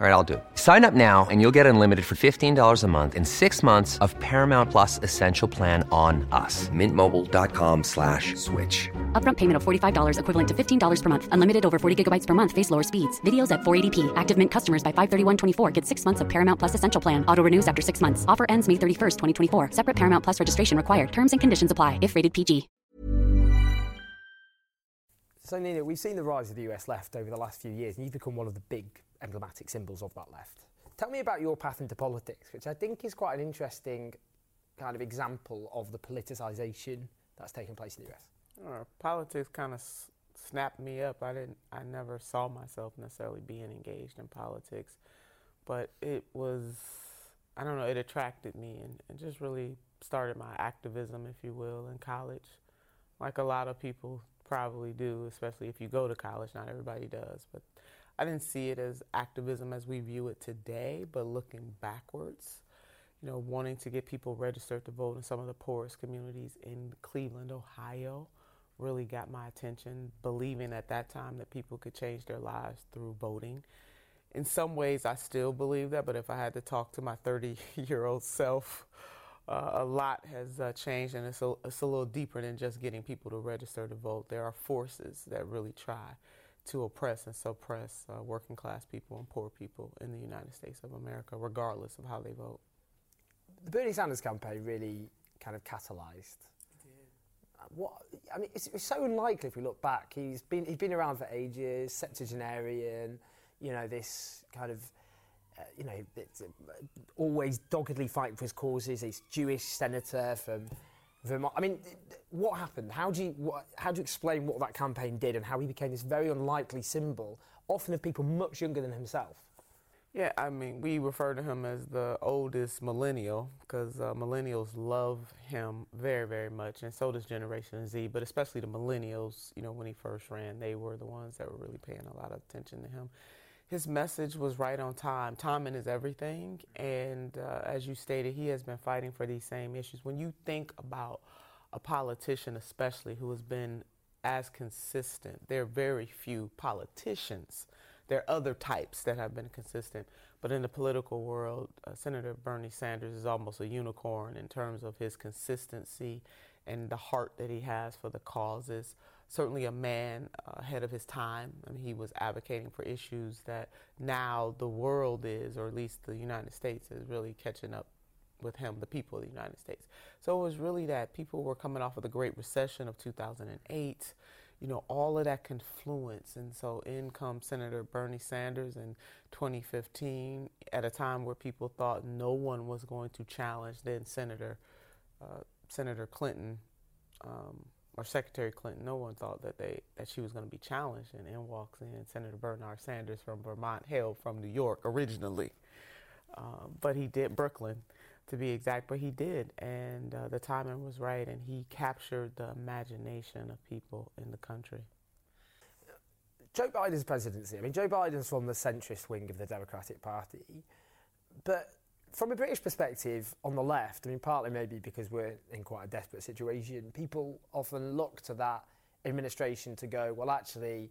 All right, I'll do it. Sign up now and you'll get unlimited for $15 a month in six months of Paramount Plus Essential Plan on us. Mintmobile.com slash switch. Upfront payment of $45 equivalent to $15 per month. Unlimited over 40 gigabytes per month. Face lower speeds. Videos at 480p. Active Mint customers by 531.24 get six months of Paramount Plus Essential Plan. Auto renews after six months. Offer ends May 31st, 2024. Separate Paramount Plus registration required. Terms and conditions apply if rated PG. So, Nina, we've seen the rise of the US left over the last few years, and you've become one of the big emblematic symbols of that left. Tell me about your path into politics, which I think is quite an interesting kind of example of the politicisation that's taken place in the US. Uh, politics kind of s- snapped me up. I didn't. I never saw myself necessarily being engaged in politics, but it was. I don't know. It attracted me and, and just really started my activism, if you will, in college, like a lot of people probably do, especially if you go to college. Not everybody does, but I didn't see it as activism as we view it today, but looking backwards, you know, wanting to get people registered to vote in some of the poorest communities in Cleveland, Ohio, really got my attention, believing at that time that people could change their lives through voting. In some ways, I still believe that, but if I had to talk to my 30 year old self, uh, a lot has uh, changed, and it's a, it's a little deeper than just getting people to register to vote. There are forces that really try to oppress and suppress uh, working class people and poor people in the United States of America, regardless of how they vote. The Bernie Sanders campaign really kind of catalysed. What I mean, it's, it's so unlikely if we look back. He's been he's been around for ages, septuagenarian, you know, this kind of, uh, you know, it's, uh, always doggedly fighting for his causes. He's Jewish senator from Vermont. I mean, what happened? How do you what, how do you explain what that campaign did and how he became this very unlikely symbol, often of people much younger than himself? Yeah, I mean, we refer to him as the oldest millennial because uh, millennials love him very, very much, and so does Generation Z. But especially the millennials, you know, when he first ran, they were the ones that were really paying a lot of attention to him. His message was right on time. Timing is everything, and uh, as you stated, he has been fighting for these same issues. When you think about a politician, especially who has been as consistent, there are very few politicians there are other types that have been consistent, but in the political world, uh, Senator Bernie Sanders is almost a unicorn in terms of his consistency and the heart that he has for the causes. Certainly, a man ahead of his time. I mean, he was advocating for issues that now the world is, or at least the United States, is really catching up with him, the people of the United States. So it was really that people were coming off of the Great Recession of 2008 you know, all of that confluence. And so in comes Senator Bernie Sanders in 2015 at a time where people thought no one was going to challenge then Senator uh, Senator Clinton um, or Secretary Clinton. No one thought that they that she was going to be challenged. And in walks in Senator Bernard Sanders from Vermont, hailed from New York originally, uh, but he did Brooklyn to be exact, but he did, and uh, the timing was right, and he captured the imagination of people in the country. Joe Biden's presidency. I mean, Joe Biden's from the centrist wing of the Democratic Party, but from a British perspective, on the left, I mean, partly maybe because we're in quite a desperate situation, people often look to that administration to go, well, actually,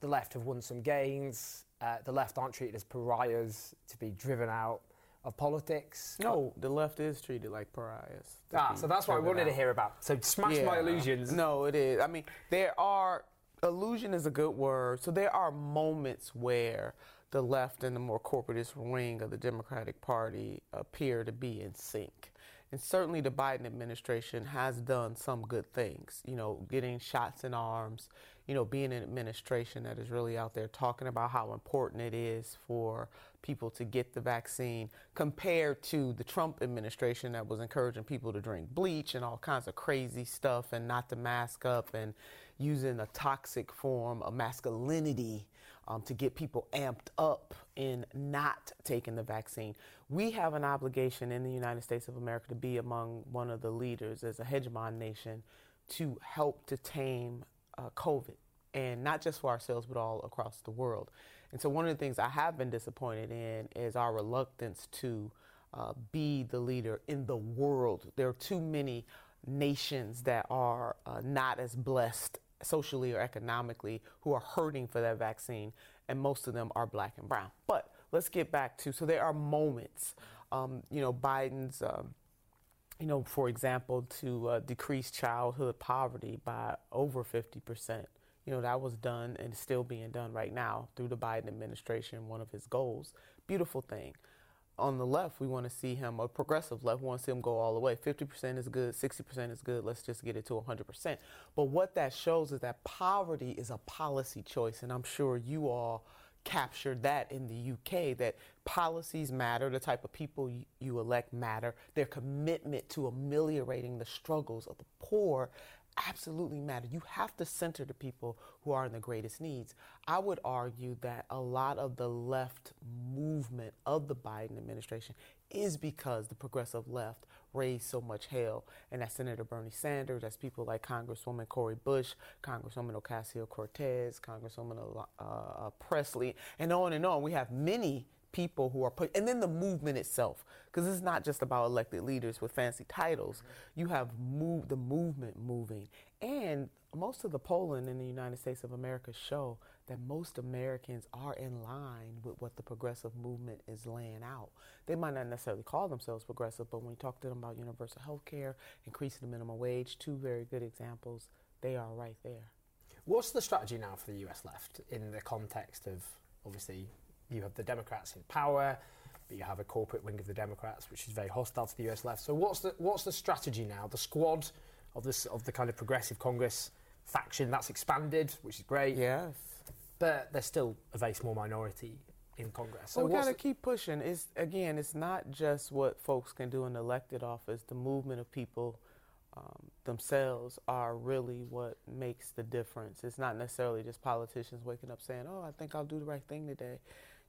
the left have won some gains. Uh, the left aren't treated as pariahs to be driven out of politics. No, the left is treated like pariahs. Ah, so that's what I wanted out. to hear about. So smash my illusions. No, it is. I mean, there are illusion is a good word. So there are moments where the left and the more corporatist wing of the Democratic Party appear to be in sync. And certainly the Biden administration has done some good things, you know, getting shots in arms, you know, being an administration that is really out there talking about how important it is for people to get the vaccine compared to the Trump administration that was encouraging people to drink bleach and all kinds of crazy stuff and not to mask up and using a toxic form of masculinity um, to get people amped up in not taking the vaccine. We have an obligation in the United States of America to be among one of the leaders as a hegemon nation to help to tame uh, COVID, and not just for ourselves, but all across the world. And so, one of the things I have been disappointed in is our reluctance to uh, be the leader in the world. There are too many nations that are uh, not as blessed socially or economically who are hurting for that vaccine, and most of them are black and brown. But let's get back to so there are moments. Um, you know, Biden's. Um, you know, for example, to uh, decrease childhood poverty by over 50%. You know, that was done and still being done right now through the Biden administration, one of his goals. Beautiful thing. On the left, we want to see him, a progressive left, we want to see him go all the way. 50% is good, 60% is good, let's just get it to 100%. But what that shows is that poverty is a policy choice, and I'm sure you all captured that in the UK that policies matter, the type of people you, you, elect matter, their commitment to ameliorating the struggles of the poor absolutely matter. You have to center the people who are in the greatest needs. I would argue that a lot of the left movement of the Biden administration is because the progressive left raised so much hell. And that's Senator Bernie Sanders, that's people like Congresswoman Cori Bush, Congresswoman Ocasio Cortez, Congresswoman uh, uh, Pressley, and on and on. We have many people who are put, and then the movement itself, because it's not just about elected leaders with fancy titles. Mm-hmm. You have move, the movement moving, and most of the polling in the United States of America show that most Americans are in line with what the progressive movement is laying out. They might not necessarily call themselves progressive, but when you talk to them about universal health care, increasing the minimum wage, two very good examples, they are right there. What's the strategy now for the US left in the context of obviously you have the Democrats in power, but you have a corporate wing of the Democrats, which is very hostile to the US left. So what's the what's the strategy now? The squad of this of the kind of progressive Congress faction that's expanded, which is great. Yes, but there's still a very small minority in Congress. So well, we got to keep pushing. It's again, it's not just what folks can do in elected office. The movement of people um, themselves are really what makes the difference. It's not necessarily just politicians waking up saying, "Oh, I think I'll do the right thing today."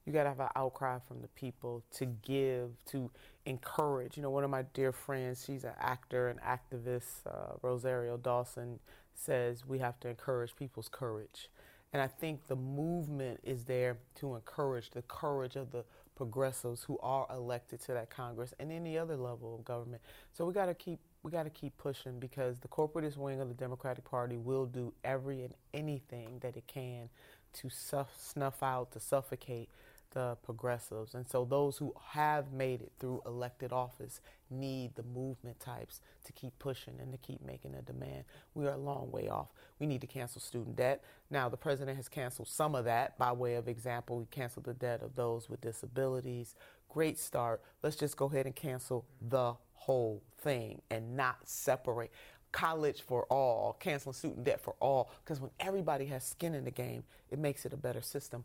You got to have an outcry from the people to give, to encourage. You know, one of my dear friends, she's an actor and activist, uh, Rosario Dawson, says we have to encourage people's courage. And I think the movement is there to encourage the courage of the progressives who are elected to that Congress and any other level of government. So we got to keep we got to keep pushing because the corporatist wing of the Democratic Party will do every and anything that it can to snuff out, to suffocate the progressives. And so those who have made it through elected office need the movement types to keep pushing and to keep making a demand. We are a long way off. We need to cancel student debt. Now, the president has canceled some of that by way of example. He canceled the debt of those with disabilities. Great start. Let's just go ahead and cancel the whole thing and not separate college for all, canceling student debt for all, because when everybody has skin in the game, it makes it a better system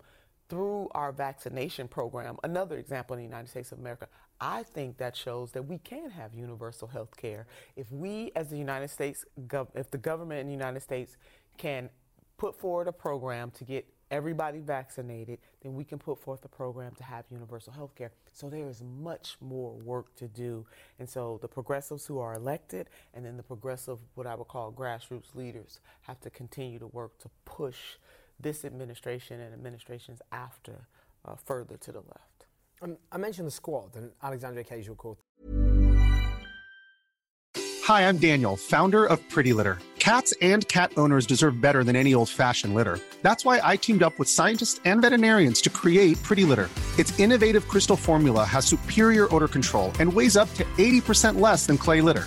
through our vaccination program, another example in the United States of America, I think that shows that we can have universal health care. If we, as the United States, gov- if the government in the United States can put forward a program to get everybody vaccinated, then we can put forth a program to have universal health care. So there is much more work to do. And so the progressives who are elected and then the progressive, what I would call grassroots leaders, have to continue to work to push this administration and administrations after uh, further to the left. Um, I mentioned the squad and Alexandria Ocasio Cortez. Hi, I'm Daniel, founder of Pretty Litter. Cats and cat owners deserve better than any old fashioned litter. That's why I teamed up with scientists and veterinarians to create Pretty Litter. Its innovative crystal formula has superior odor control and weighs up to 80% less than clay litter.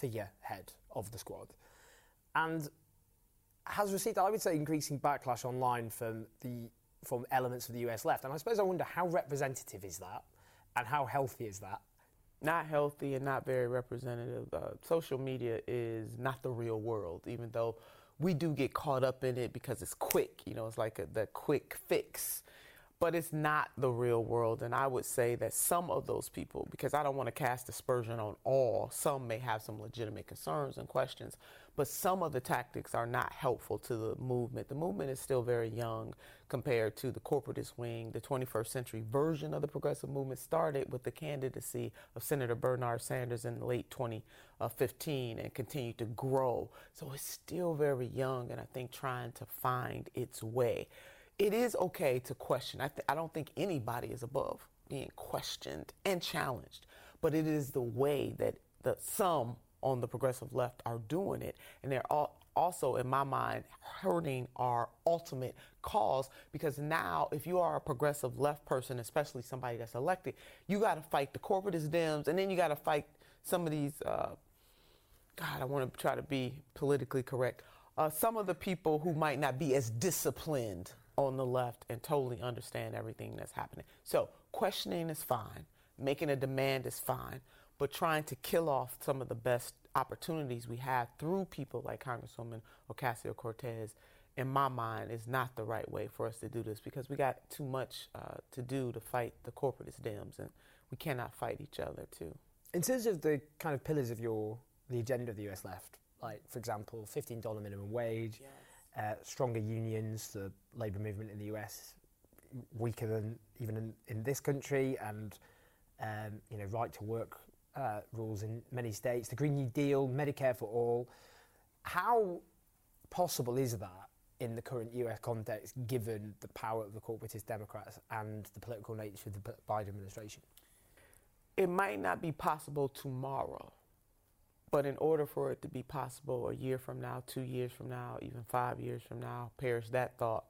figurehead of the squad, and has received, I would say, increasing backlash online from the from elements of the US left. And I suppose I wonder how representative is that and how healthy is that? Not healthy and not very representative. Uh, social media is not the real world, even though we do get caught up in it because it's quick. You know, it's like a, the quick fix but it's not the real world. And I would say that some of those people, because I don't want to cast aspersion on all, some may have some legitimate concerns and questions, but some of the tactics are not helpful to the movement. The movement is still very young compared to the corporatist wing. The 21st century version of the progressive movement started with the candidacy of Senator Bernard Sanders in late 2015 and continued to grow. So it's still very young, and I think trying to find its way it is okay to question. I, th- I don't think anybody is above being questioned and challenged, but it is the way that the some on the progressive left are doing it, and they're all also, in my mind, hurting our ultimate cause because now, if you are a progressive left person, especially somebody that's elected, you got to fight the corporatist Dems, and then you got to fight some of these. Uh, God, I want to try to be politically correct. Uh, some of the people who might not be as disciplined on the left and totally understand everything that's happening. So, questioning is fine, making a demand is fine, but trying to kill off some of the best opportunities we have through people like Congresswoman Ocasio Cortez, in my mind, is not the right way for us to do this because we got too much uh, to do to fight the corporatist Dems, and we cannot fight each other too. In terms of the kind of pillars of your the agenda of the US left, like for example, $15 minimum wage. Yes uh, stronger unions, the labour movement in the US weaker than even in, in this country, and um, you know right to work uh, rules in many states, the Green New Deal, Medicare for all. How possible is that in the current US context, given the power of the corporatist Democrats and the political nature of the Biden administration? It might not be possible tomorrow but in order for it to be possible a year from now, two years from now, even five years from now, perish that thought,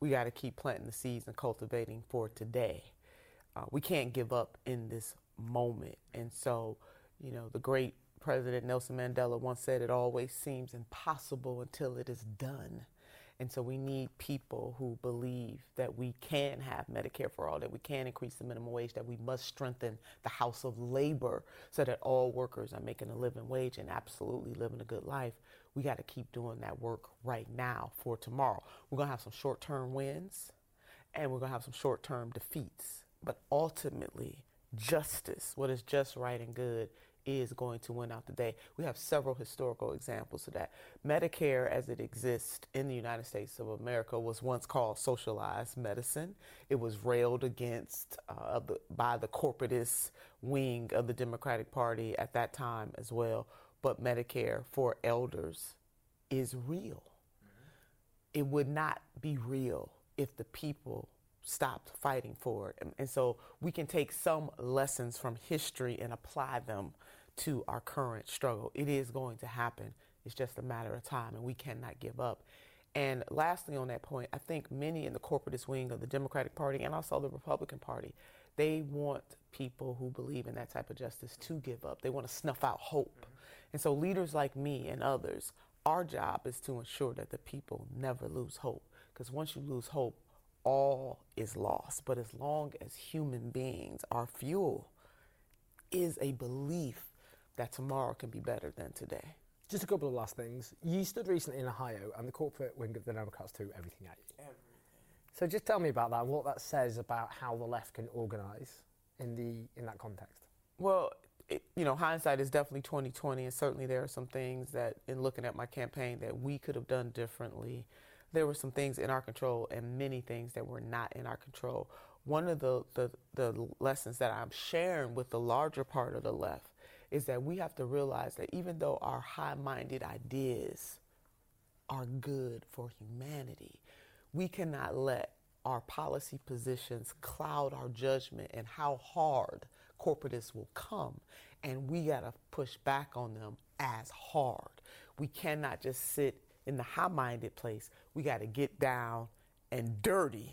we got to keep planting the seeds and cultivating for today. Uh, we can't give up in this moment. And so, you know, the great President Nelson Mandela once said, it always seems impossible until it is done. And so we need people who believe that we can have Medicare for all, that we can increase the minimum wage, that we must strengthen the House of Labor so that all workers are making a living wage and absolutely living a good life. We got to keep doing that work right now for tomorrow. We're going to have some short term wins and we're going to have some short term defeats. But ultimately, justice, what is just, right, and good, is going to win out the day. We have several historical examples of that. Medicare, as it exists in the United States of America, was once called socialized medicine. It was railed against uh, by the corporatist wing of the Democratic Party at that time as well. But Medicare for elders is real. It would not be real if the people stopped fighting for it. And, and, so we can take some lessons from history and apply them to our current struggle. It is going to happen. It's just a matter of time, and we cannot give up. And lastly, on that point, I think many in the corporatist wing of the Democratic Party and also the Republican Party, they want people who believe in that type of justice to give up. They want to snuff out hope. Mm-hmm. And so, leaders like me and others, our job is to ensure that the people never lose hope. Because once you lose hope, all is lost. But as long as human beings, our fuel is a belief that tomorrow can be better than today. Just a couple of last things. You stood recently in Ohio, and the corporate wing of the Democrats threw everything at you. Everything. So just tell me about that and what that says about how the left can organise in the in that context. Well, it, you know, hindsight is definitely 2020, and certainly there are some things that, in looking at my campaign, that we could have done differently. There were some things in our control, and many things that were not in our control. One of the, the, the lessons that I'm sharing with the larger part of the left is that we have to realize that even though our high minded ideas are good for humanity, we cannot let our policy positions cloud our judgment and how hard corporatists will come. And we got to push back on them as hard. We cannot just sit in the high minded place. We got to get down and dirty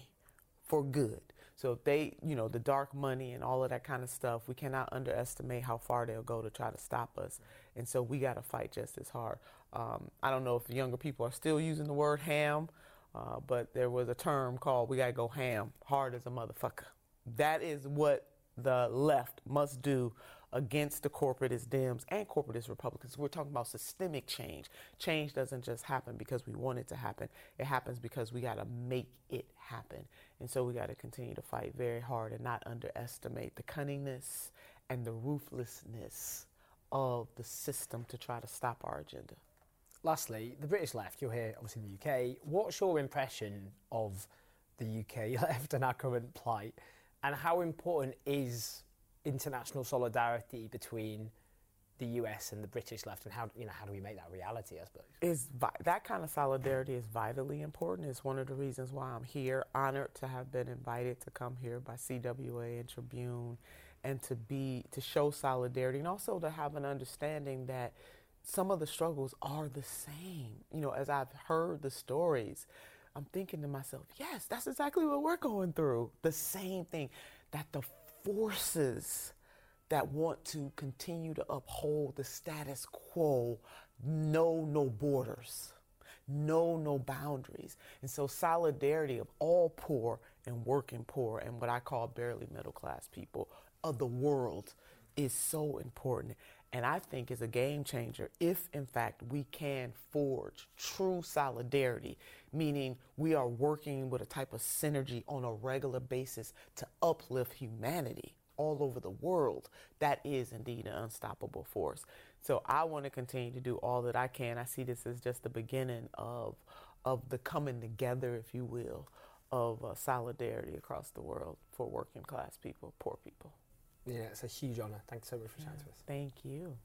for good. So if they, you know, the dark money and all of that kind of stuff, we cannot underestimate how far they'll go to try to stop us. And so we got to fight just as hard. Um, I don't know if the younger people are still using the word ham Uh, but there was a term called "we gotta go ham, hard as a motherfucker." That is what the left must do against the corporatist Dems and corporatist Republicans. We're talking about systemic change. Change doesn't just happen because we want it to happen. It happens because we got to make it happen. And so we got to continue to fight very hard and not underestimate the cunningness and the ruthlessness of the system to try to stop our agenda. Lastly, the British left, you're here obviously in the UK. What's your impression of the UK left and our current plight? And how important is international solidarity between the US and the British left, and how you know how do we make that reality? I suppose is that kind of solidarity is vitally important. It's one of the reasons why I'm here, honored to have been invited to come here by CWA and Tribune, and to be to show solidarity, and also to have an understanding that some of the struggles are the same. You know, as I've heard the stories. I'm thinking to myself, yes, that's exactly what we're going through. The same thing that the forces that want to continue to uphold the status quo know no borders, know no boundaries. And so, solidarity of all poor and working poor, and what I call barely middle class people of the world, is so important. And I think is a game changer if, in fact, we can forge true solidarity, meaning we are working with a type of synergy on a regular basis to uplift humanity all over the world. That is indeed an unstoppable force. So I want to continue to do all that I can. I see this as just the beginning of, of the coming together, if you will, of uh, solidarity across the world for working class people, poor people. Yeah, it's a huge honour. Thanks so much for chatting to us. Thank you.